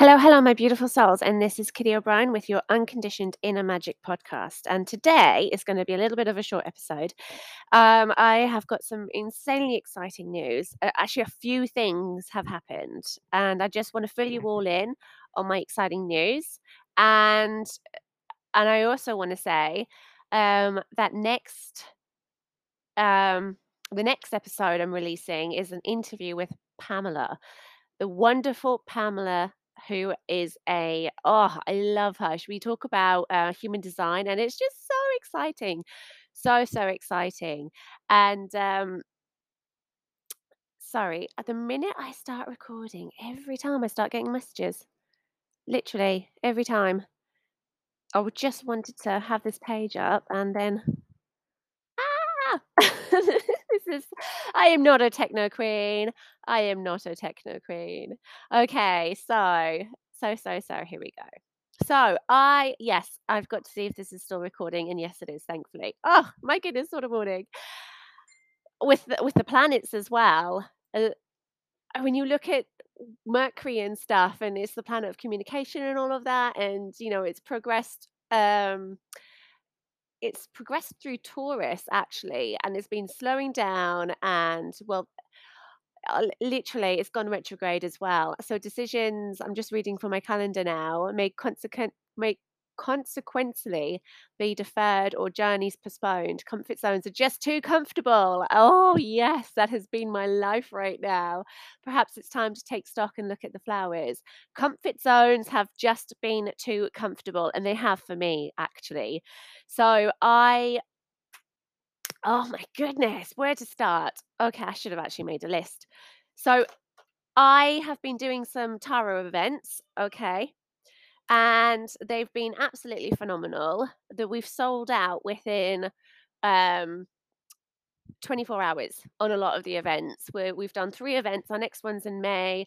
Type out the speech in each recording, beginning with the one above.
Hello, hello, my beautiful souls. And this is Kitty O'Brien with your Unconditioned Inner Magic podcast. And today is going to be a little bit of a short episode. Um, I have got some insanely exciting news. Uh, actually, a few things have happened, and I just want to fill you all in on my exciting news. And and I also want to say um, that next um, the next episode I'm releasing is an interview with Pamela, the wonderful Pamela who is a oh I love her. We talk about uh, human design, and it's just so exciting, so so exciting. And um, sorry, at the minute I start recording, every time I start getting messages, literally every time. I just wanted to have this page up, and then ah, is. I am not a techno queen. I am not a techno queen. Okay, so so so so here we go. So I yes, I've got to see if this is still recording, and yes, it is. Thankfully. Oh my goodness, what a morning! With the, with the planets as well. Uh, when you look at Mercury and stuff, and it's the planet of communication and all of that, and you know it's progressed. Um, it's progressed through Taurus actually, and it's been slowing down. And well, uh, literally it's gone retrograde as well so decisions i'm just reading from my calendar now may consequent may consequently be deferred or journeys postponed comfort zones are just too comfortable. Oh yes that has been my life right now. Perhaps it's time to take stock and look at the flowers. Comfort zones have just been too comfortable and they have for me actually. So i Oh my goodness, where to start? Okay, I should have actually made a list. So I have been doing some tarot events, okay, and they've been absolutely phenomenal. That we've sold out within um 24 hours on a lot of the events. Where we've done three events. Our next one's in May.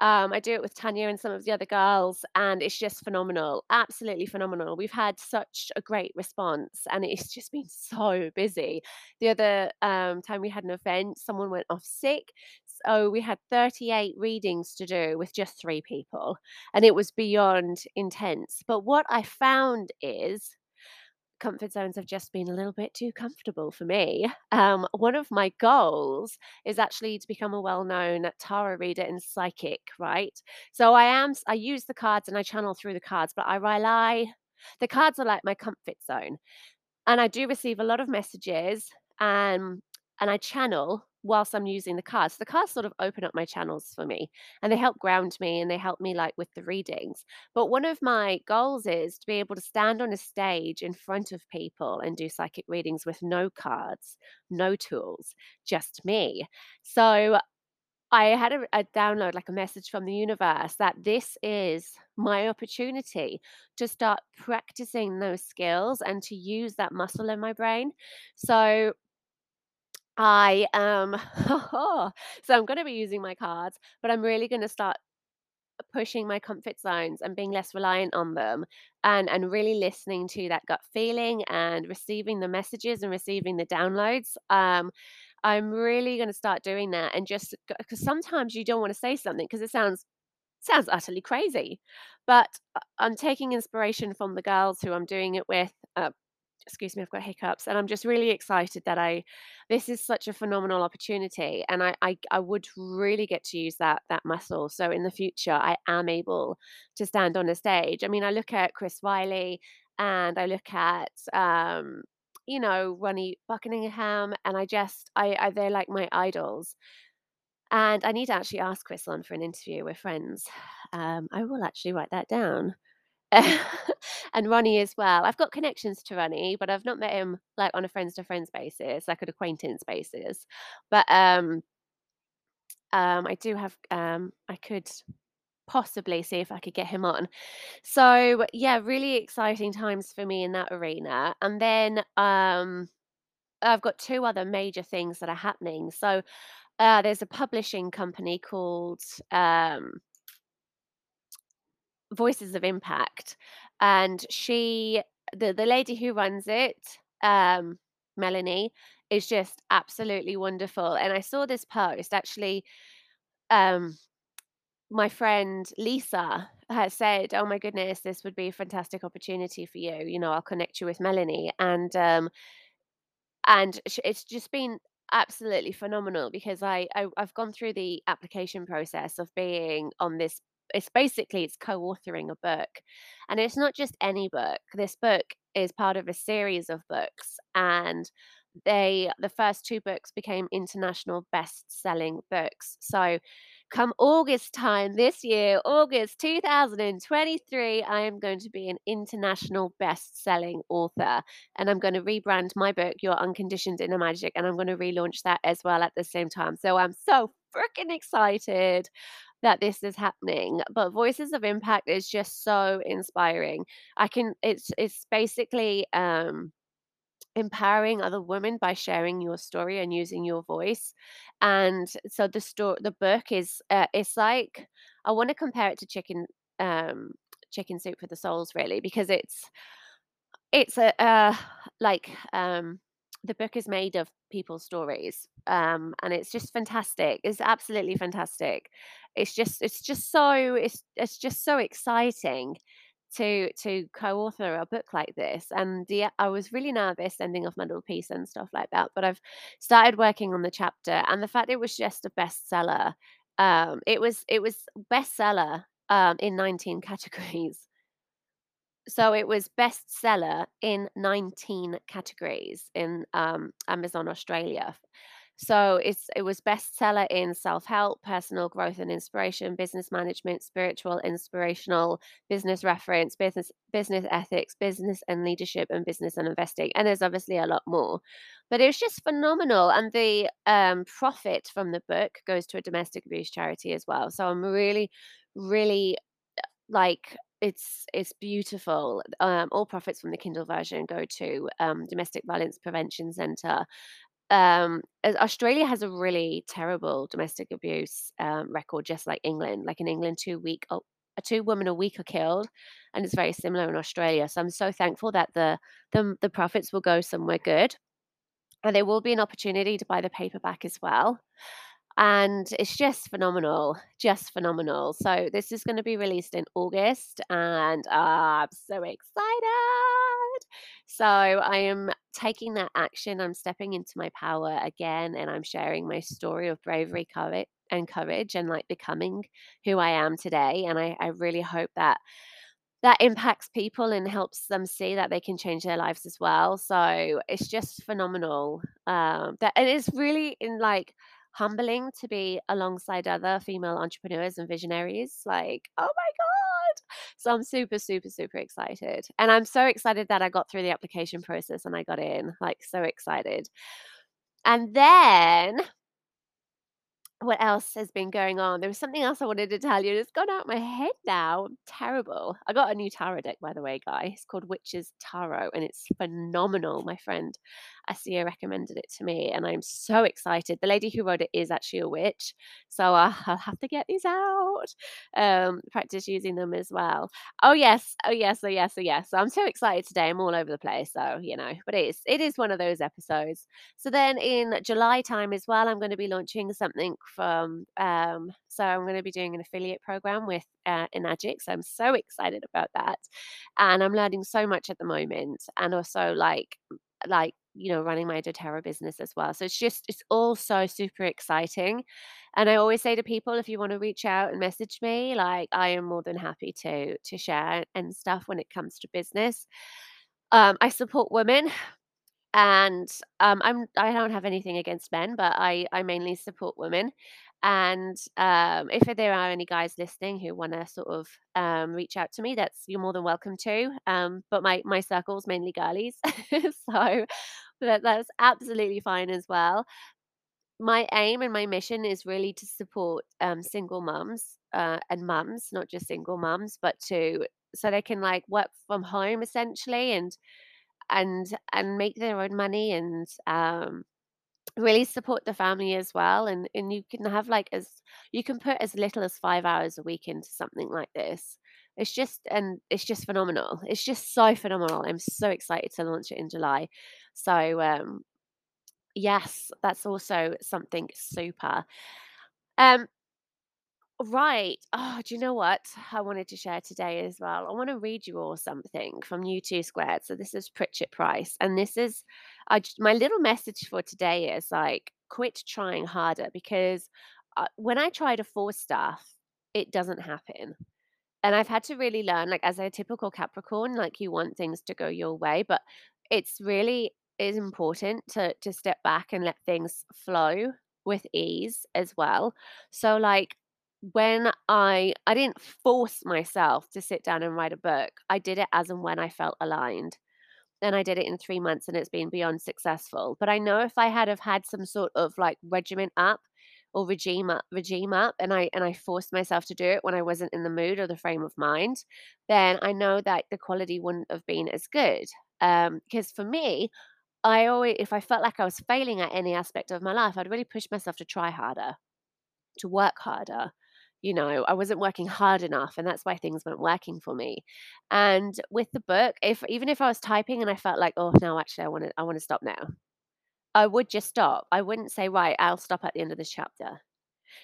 Um, I do it with Tanya and some of the other girls, and it's just phenomenal. Absolutely phenomenal. We've had such a great response, and it's just been so busy. The other um, time we had an event, someone went off sick. So we had 38 readings to do with just three people, and it was beyond intense. But what I found is comfort zones have just been a little bit too comfortable for me. Um, one of my goals is actually to become a well-known tarot reader and psychic, right? So I am I use the cards and I channel through the cards, but I rely the cards are like my comfort zone and I do receive a lot of messages um, and I channel whilst I'm using the cards. The cards sort of open up my channels for me and they help ground me and they help me like with the readings. But one of my goals is to be able to stand on a stage in front of people and do psychic readings with no cards, no tools, just me. So I had a, a download, like a message from the universe, that this is my opportunity to start practicing those skills and to use that muscle in my brain. So I am, so I'm going to be using my cards, but I'm really going to start pushing my comfort zones and being less reliant on them and and really listening to that gut feeling and receiving the messages and receiving the downloads um i'm really going to start doing that and just because sometimes you don't want to say something because it sounds sounds utterly crazy but uh, i'm taking inspiration from the girls who i'm doing it with uh, excuse me, I've got hiccups, and I'm just really excited that I this is such a phenomenal opportunity, and I I, I would really get to use that that muscle. So in the future, I am able to stand on a stage. I mean, I look at Chris Wiley, and I look at um, you know Ronnie Buckingham, and I just I, I they're like my idols. And I need to actually ask Chris on for an interview. We're friends. Um, I will actually write that down. and Ronnie as well. I've got connections to Ronnie, but I've not met him like on a friends to friends basis, like an acquaintance basis. But um, um, I do have um, I could possibly see if I could get him on. So yeah, really exciting times for me in that arena. And then um, I've got two other major things that are happening. So uh, there's a publishing company called um, Voices of Impact, and she the the lady who runs it, um, Melanie, is just absolutely wonderful. And I saw this post actually. Um, my friend Lisa has said, "Oh my goodness, this would be a fantastic opportunity for you. You know, I'll connect you with Melanie." And um, and it's just been absolutely phenomenal because I, I I've gone through the application process of being on this. It's basically it's co-authoring a book, and it's not just any book. This book is part of a series of books, and they the first two books became international best-selling books. So come August time this year, August 2023, I am going to be an international best-selling author and I'm going to rebrand my book Your Unconditioned Inner Magic and I'm going to relaunch that as well at the same time. So I'm so freaking excited that this is happening but voices of impact is just so inspiring i can it's it's basically um empowering other women by sharing your story and using your voice. And so the story the book is uh, it's like i want to compare it to chicken um chicken soup for the souls really because it's it's a uh like um the book is made of people's stories um and it's just fantastic. It's absolutely fantastic. It's just it's just so it's it's just so exciting to to co-author a book like this and yeah i was really nervous sending off my little piece and stuff like that but i've started working on the chapter and the fact it was just a bestseller um it was it was bestseller um in 19 categories so it was bestseller in 19 categories in um, Amazon Australia. So it's it was bestseller in self-help, personal growth and inspiration, business management, spiritual, inspirational, business reference, business business ethics, business and leadership, and business and investing. And there's obviously a lot more. But it was just phenomenal. And the um, profit from the book goes to a domestic abuse charity as well. So I'm really, really like it's it's beautiful. Um, all profits from the Kindle version go to um, Domestic Violence Prevention Centre. Um, Australia has a really terrible domestic abuse um, record, just like England. Like in England, two week oh, uh, two women a week are killed, and it's very similar in Australia. So I'm so thankful that the the, the profits will go somewhere good, and there will be an opportunity to buy the paperback as well and it's just phenomenal, just phenomenal. So this is going to be released in August, and ah, I'm so excited. So I am taking that action. I'm stepping into my power again, and I'm sharing my story of bravery, courage, and courage, and like becoming who I am today. And I, I really hope that that impacts people and helps them see that they can change their lives as well. So it's just phenomenal. Um, that it is really in like humbling to be alongside other female entrepreneurs and visionaries. Like, oh my. So I'm super, super, super excited. And I'm so excited that I got through the application process and I got in. Like, so excited. And then what else has been going on? There was something else I wanted to tell you. It's gone out my head now. I'm terrible. I got a new tarot deck, by the way, guys. It's called Witches Tarot, and it's phenomenal. My friend Asia recommended it to me, and I'm so excited. The lady who wrote it is actually a witch, so uh, I'll have to get these out. Um, practice using them as well. Oh yes, oh yes, oh yes, oh yes. So I'm so excited today. I'm all over the place, so you know. But it is it is one of those episodes. So then in July time as well, I'm going to be launching something from. Um, so I'm going to be doing an affiliate program with uh, Enagic. So I'm so excited about that, and I'm learning so much at the moment, and also like like you know running my doTERRA business as well. So it's just it's all so super exciting, and I always say to people, if you want to reach out and message me, like I am more than happy to to share and stuff when it comes to business. Um, I support women and um, I'm I don't have anything against men, but I I mainly support women. And um, if there are any guys listening who want to sort of um, reach out to me, that's you're more than welcome to. Um, but my my circle's mainly girlies, so that, that's absolutely fine as well. My aim and my mission is really to support um, single mums uh, and mums, not just single mums, but to so they can like work from home essentially and and and make their own money and um really support the family as well and and you can have like as you can put as little as five hours a week into something like this. It's just and it's just phenomenal. It's just so phenomenal. I'm so excited to launch it in july so um yes that's also something super um Right. Oh, do you know what I wanted to share today as well? I want to read you all something from U Two Squared. So this is Pritchett Price, and this is I my little message for today is like quit trying harder because uh, when I try to force stuff, it doesn't happen. And I've had to really learn, like, as a typical Capricorn, like, you want things to go your way, but it's really is important to to step back and let things flow with ease as well. So, like, when I I didn't force myself to sit down and write a book. I did it as and when I felt aligned. And I did it in 3 months, and it's been beyond successful. But I know if I had have had some sort of, like, regiment up or regime up regime up, and I and I forced myself to do it when I wasn't in the mood or the frame of mind, then I know that the quality wouldn't have been as good. Um, Because for me, I always if I felt like I was failing at any aspect of my life, I'd really push myself to try harder to work harder. You know, I wasn't working hard enough, and that's why things weren't working for me. And with the book, if even if I was typing and I felt like, oh no, actually, I want to, I want to stop now. I would just stop. I wouldn't say, right, I'll stop at the end of this chapter.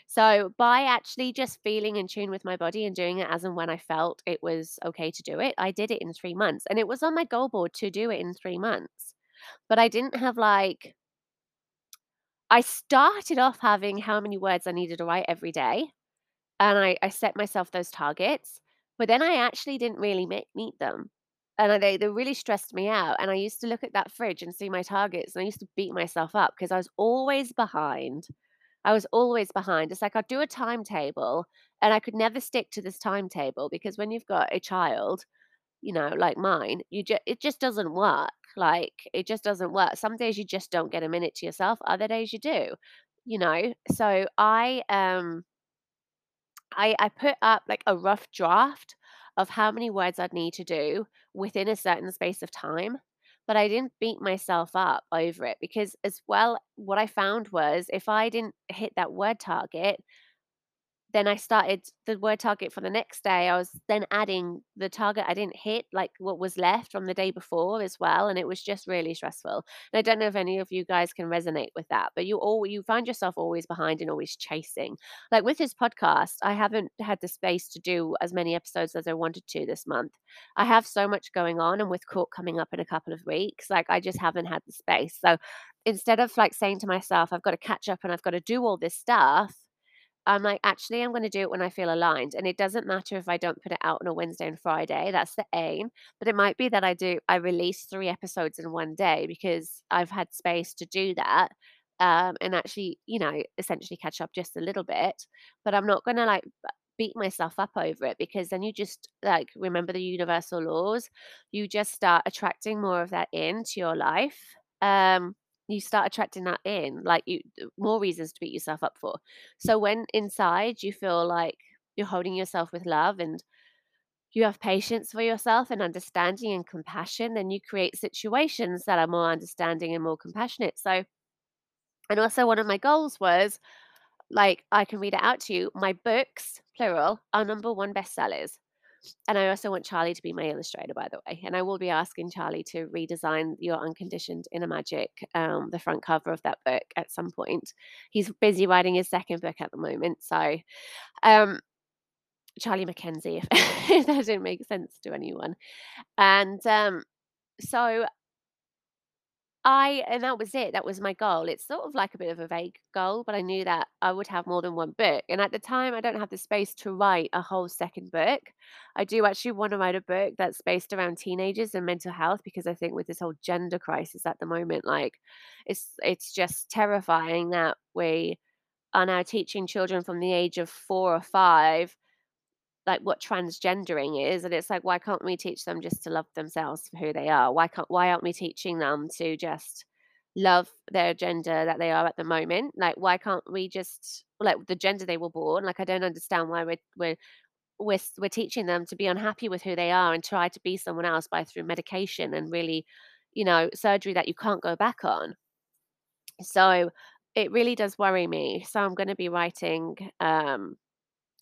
So by actually just feeling in tune with my body and doing it as and when I felt it was okay to do it, I did it in three months, and it was on my goal board to do it in three months. But I didn't have like I started off having how many words I needed to write every day and I I set myself those targets, but then I actually didn't really meet meet them, and I they they really stressed me out, and I used to look at that fridge and see my targets, and I used to beat myself up because I was always behind. I was always behind. It's like I'd do a timetable, and I could never stick to this timetable because when you've got a child, you know, like mine, you just it just doesn't work. Like it just doesn't work. Some days you just don't get a minute to yourself, other days you do, you know. So I um I I put up like a rough draft of how many words I'd need to do within a certain space of time, but I didn't beat myself up over it because as well what I found was if I didn't hit that word target, then I started the word target for the next day. I was then adding the target I didn't hit, like what was left from the day before as well, and it was just really stressful. And I don't know if any of you guys can resonate with that, but you all you find yourself always behind and always chasing. Like with this podcast, I haven't had the space to do as many episodes as I wanted to this month. I have so much going on, and with court coming up in a couple of weeks, like I just haven't had the space. So instead of like saying to myself, I've got to catch up and I've got to do all this stuff I'm like, actually, I'm going to do it when I feel aligned. And it doesn't matter if I don't put it out on a Wednesday and Friday. That's the aim. But it might be that I do, I release three episodes in one day because I've had space to do that. Um, and actually, you know, essentially catch up just a little bit. But I'm not going to like beat myself up over it because then you just like remember the universal laws. You just start attracting more of that into your life. Um, you start attracting that in, like you more reasons to beat yourself up for. So when inside you feel like you're holding yourself with love and you have patience for yourself and understanding and compassion, then you create situations that are more understanding and more compassionate. So, and also one of my goals was like, I can read it out to you. My books, plural, are number one bestsellers. And I also want Charlie to be my illustrator, by the way. And I will be asking Charlie to redesign Your Unconditioned Inner Magic, um, the front cover of that book at some point. He's busy writing his second book at the moment. So, um, Charlie Mackesy, if, if that didn't make sense to anyone. And um, so I and that was it, that was my goal. It's sort of like a bit of a vague goal, but I knew that I would have more than one book, and at the time, I don't have the space to write a whole second book. I do actually wanna write a book that's based around teenagers and mental health because I think with this whole gender crisis at the moment, like, it's it's just terrifying that we are now teaching children from the age of 4 or 5 like what transgendering is and it's like why can't we teach them just to love themselves for who they are? Why can't why aren't we teaching them to just love their gender that they are at the moment? Like why can't we just like the gender they were born? Like i don't understand why we're we're we're, we're teaching them to be unhappy with who they are and try to be someone else by through medication and really you know surgery that you can't go back on. So it really does worry me. So i'm going to be writing um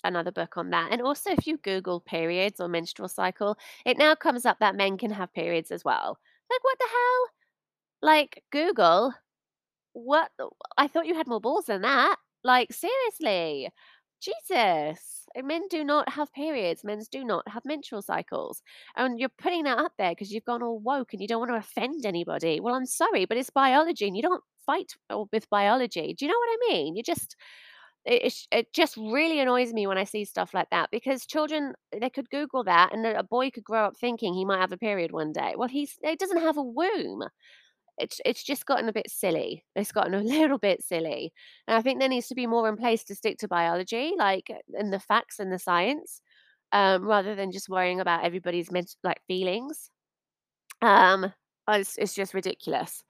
another book on that. And also, if you Google periods or menstrual cycle, it now comes up that men can have periods as well. Like, what the hell? Like, Google, what? I thought you had more balls than that. Like, seriously. Jesus. Uh, Men do not have periods. Men do not have menstrual cycles. And you're putting that up there because you've gone all woke and you don't want to offend anybody. Well, I'm sorry, but it's biology and you don't fight with biology. Do you know what I mean? You just it, it just really annoys me when I see stuff like that because children they could Google that and a boy could grow up thinking he might have a period one day. Well, he's he doesn't have a womb. It's it's just gotten a bit silly. It's gotten a little bit silly. And I think there needs to be more in place to stick to biology, like and the facts and the science, um, rather than just worrying about everybody's mental like feelings. Um, uh, it's, it's just ridiculous.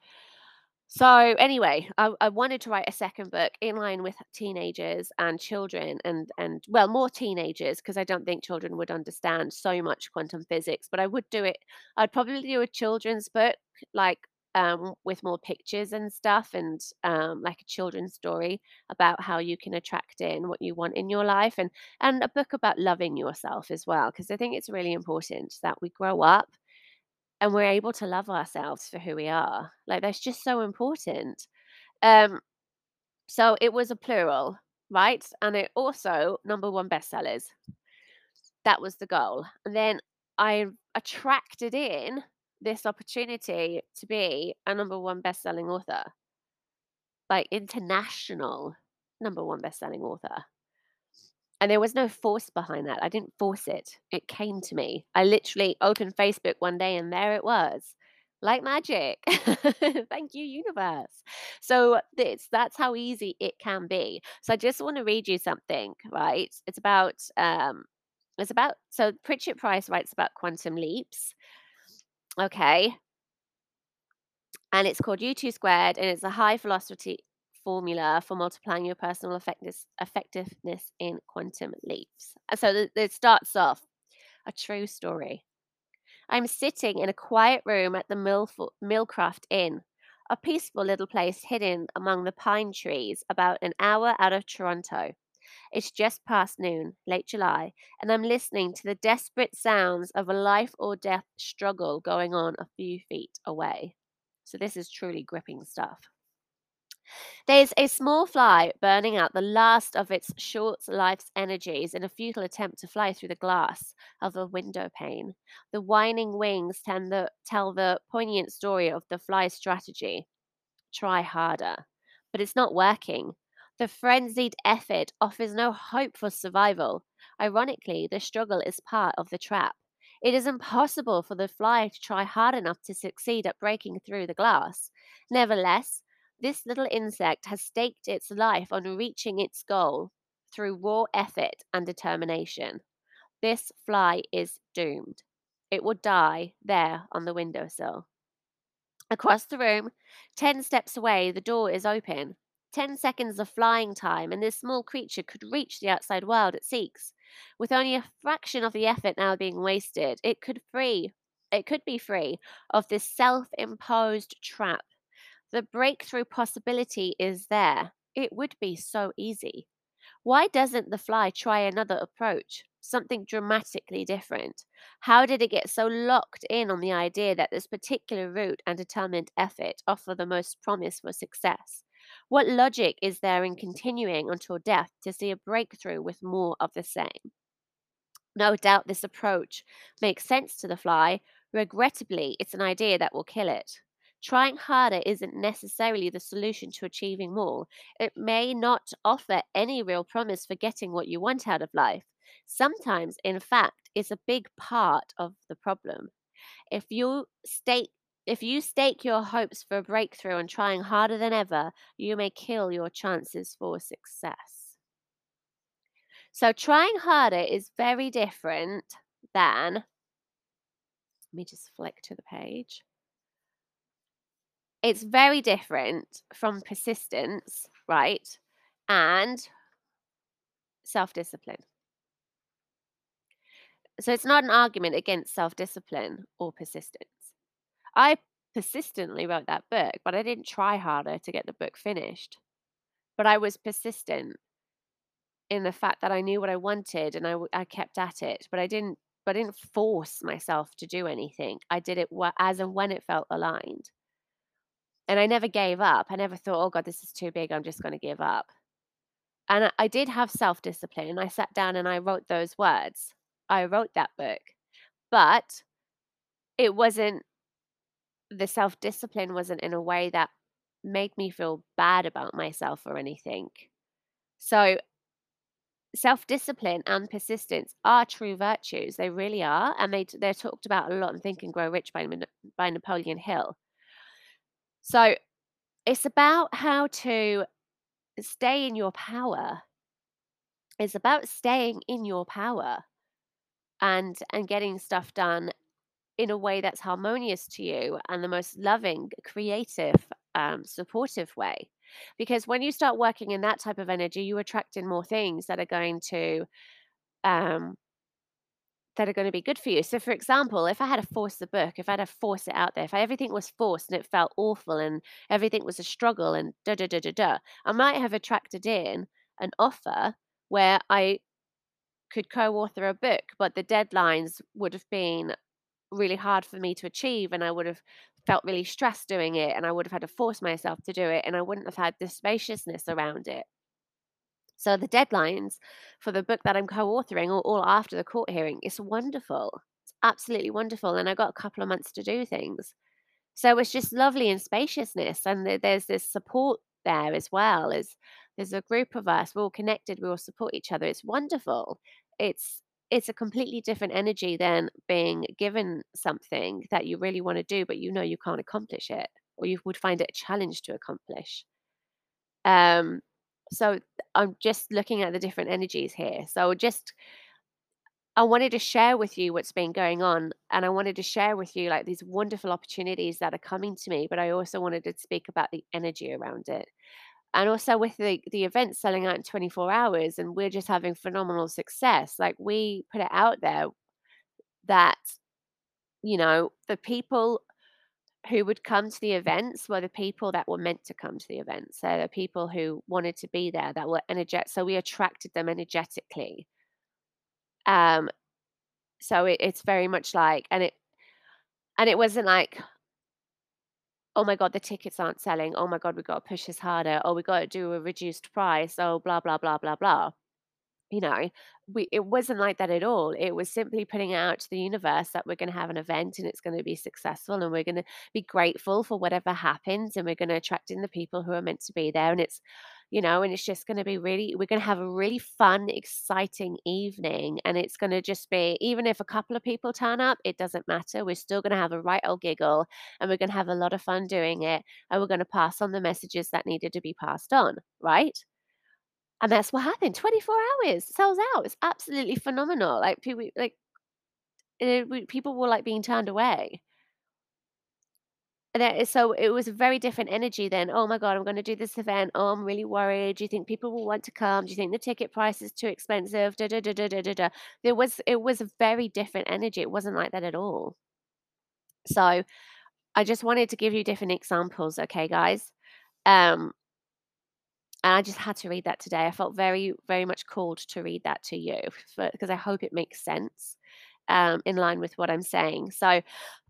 So anyway, I, I wanted to write a second book in line with teenagers and children, and and well, more teenagers because I don't think children would understand so much quantum physics. But I would do it. I'd probably do a children's book, like um, with more pictures and stuff, and um, like a children's story about how you can attract in what you want in your life, and and a book about loving yourself as well, because I think it's really important that we grow up and we're able to love ourselves for who we are. Like that's just so important. Um, so it was a plural, right? And it also number one bestsellers. That was the goal. And then I attracted in this opportunity to be a number one best-selling author, like international number one best-selling author. And there was no force behind that. I didn't force it. It came to me. I literally opened Facebook one day and there it was. Like magic. Thank you, universe. So this that's how easy it can be. So I just want to read you something, right? It's about um it's about so Pritchett Price writes about quantum leaps. Okay. And it's called U2 squared and it's a high velocity formula for multiplying your personal effectiveness in quantum leaps. And so th- it starts off a true story. I'm sitting in a quiet room at the Milf- Millcroft Inn, a peaceful little place hidden among the pine trees about an hour out of Toronto. It's just past noon, late July, and I'm listening to the desperate sounds of a life or death struggle going on a few feet away. So, this is truly gripping stuff. There's a small fly burning out the last of its short life's energies in a futile attempt to fly through the glass of a window pane. The whining wings the, tell the poignant story of the fly's strategy try harder. But it's not working. The frenzied effort offers no hope for survival. Ironically, the struggle is part of the trap. It is impossible for the fly to try hard enough to succeed at breaking through the glass. Nevertheless, this little insect has staked its life on reaching its goal through raw effort and determination. This fly is doomed. It will die there on the windowsill. Across the room, 10 steps away, the door is open. 10 seconds of flying time, and this small creature could reach the outside world it seeks. With only a fraction of the effort now being wasted, it could free it could be free of this self-imposed trap. The breakthrough possibility is there. It would be so easy. Why doesn't the fly try another approach? Something dramatically different? How did it get so locked in on the idea that this particular route and determined effort offer the most promise for success? What logic is there in continuing until death to see a breakthrough with more of the same? No doubt this approach makes sense to the fly. Regrettably, it's an idea that will kill it. Trying harder isn't necessarily the solution to achieving more. It may not offer any real promise for getting what you want out of life. Sometimes, in fact, it's a big part of the problem. If you stake if you stake your hopes for a breakthrough on trying harder than ever, you may kill your chances for success. So trying harder is very different than let me just flick to the page. It's very different from persistence, right? And self-discipline. So it's not an argument against self-discipline or persistence. I persistently wrote that book, but I didn't try harder to get the book finished. But I was persistent in the fact that I knew what I wanted and I, I kept at it, but I didn't but I didn't force myself to do anything. I did it as and when it felt aligned. And I never gave up. I never thought, "Oh god, this is too big. I'm just going to give up." And I did have self-discipline. And I sat down and I wrote those words. I wrote that book, but it wasn't the self-discipline wasn't in a way that made me feel bad about myself or anything. So, self-discipline and persistence are true virtues. They really are, and they they're talked about a lot in Think and Grow Rich by by Napoleon Hill. So, it's about how to stay in your power. It's about staying in your power and and getting stuff done in a way that's harmonious to you and the most loving, creative, um, supportive way. Because when you start working in that type of energy, you attract in more things that are going to um, that are going to be good for you. So, for example, if I had to force the book, if I had to force it out there, if everything was forced and it felt awful and everything was a struggle and da da da da da, I might have attracted in an offer where I could co-author a book, but the deadlines would have been really hard for me to achieve and I would have felt really stressed doing it and I would have had to force myself to do it and I wouldn't have had the spaciousness around it. So the deadlines for the book that I'm co-authoring all, all after the court hearing It's wonderful. It's absolutely wonderful. And I got a couple of months to do things. So it's just lovely and spaciousness. And there's this support there as well. As there's a group of us, we're all connected, we all support each other. It's wonderful. It's it's a completely different energy than being given something that you really want to do, but you know you can't accomplish it, or you would find it a challenge to accomplish. Um, so I'm just looking at the different energies here. So just I wanted to share with you what's been going on, and I wanted to share with you like these wonderful opportunities that are coming to me, but I also wanted to speak about the energy around it. And also with the the event selling out in 24 hours and we're just having phenomenal success. Like we put it out there that, you know, the people who would come to the events were the people that were meant to come to the events. So the people who wanted to be there that were energetic. So we attracted them energetically. Um, so it, it's very much like, and it and it wasn't like, oh my god, the tickets aren't selling. Oh my god, we got to push this harder. Oh, we got to do a reduced price. Oh, blah blah blah blah blah. You know, we it wasn't like that at all. It was simply putting out to the universe that we're going to have an event and it's going to be successful and we're going to be grateful for whatever happens and we're going to attract in the people who are meant to be there and it's you know, and it's just going to be really we're going to have a really fun, exciting evening and it's going to just be even if a couple of people turn up, it doesn't matter. We're still going to have a right old giggle and we're going to have a lot of fun doing it and we're going to pass on the messages that needed to be passed on, right? And that's what happened, 24 hours, sells out, it's absolutely phenomenal, like, people like, we people were, like, being turned away. And so it was a very different energy then, "Oh my god, I'm gonna do this event. Oh, I'm really worried. Do you think people will want to come? Do you think the ticket price is too expensive? Da, da, da, da, da, da, da." There was it was a very different energy, it wasn't like that at all. So, I just wanted to give you different examples, okay, guys? Um And I just had to read that today. I felt very, very much called to read that to you because I hope it makes sense um, in line with what I'm saying. So,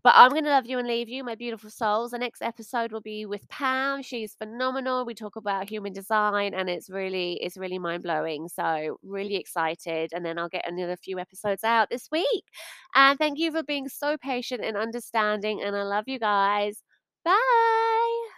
but I'm going to love you and leave you, my beautiful souls. The next episode will be with Pam. She's phenomenal. We talk about human design, and it's really, it's really mind blowing. So, really excited. And then I'll get another few episodes out this week. And thank you for being so patient and understanding. And I love you guys. Bye.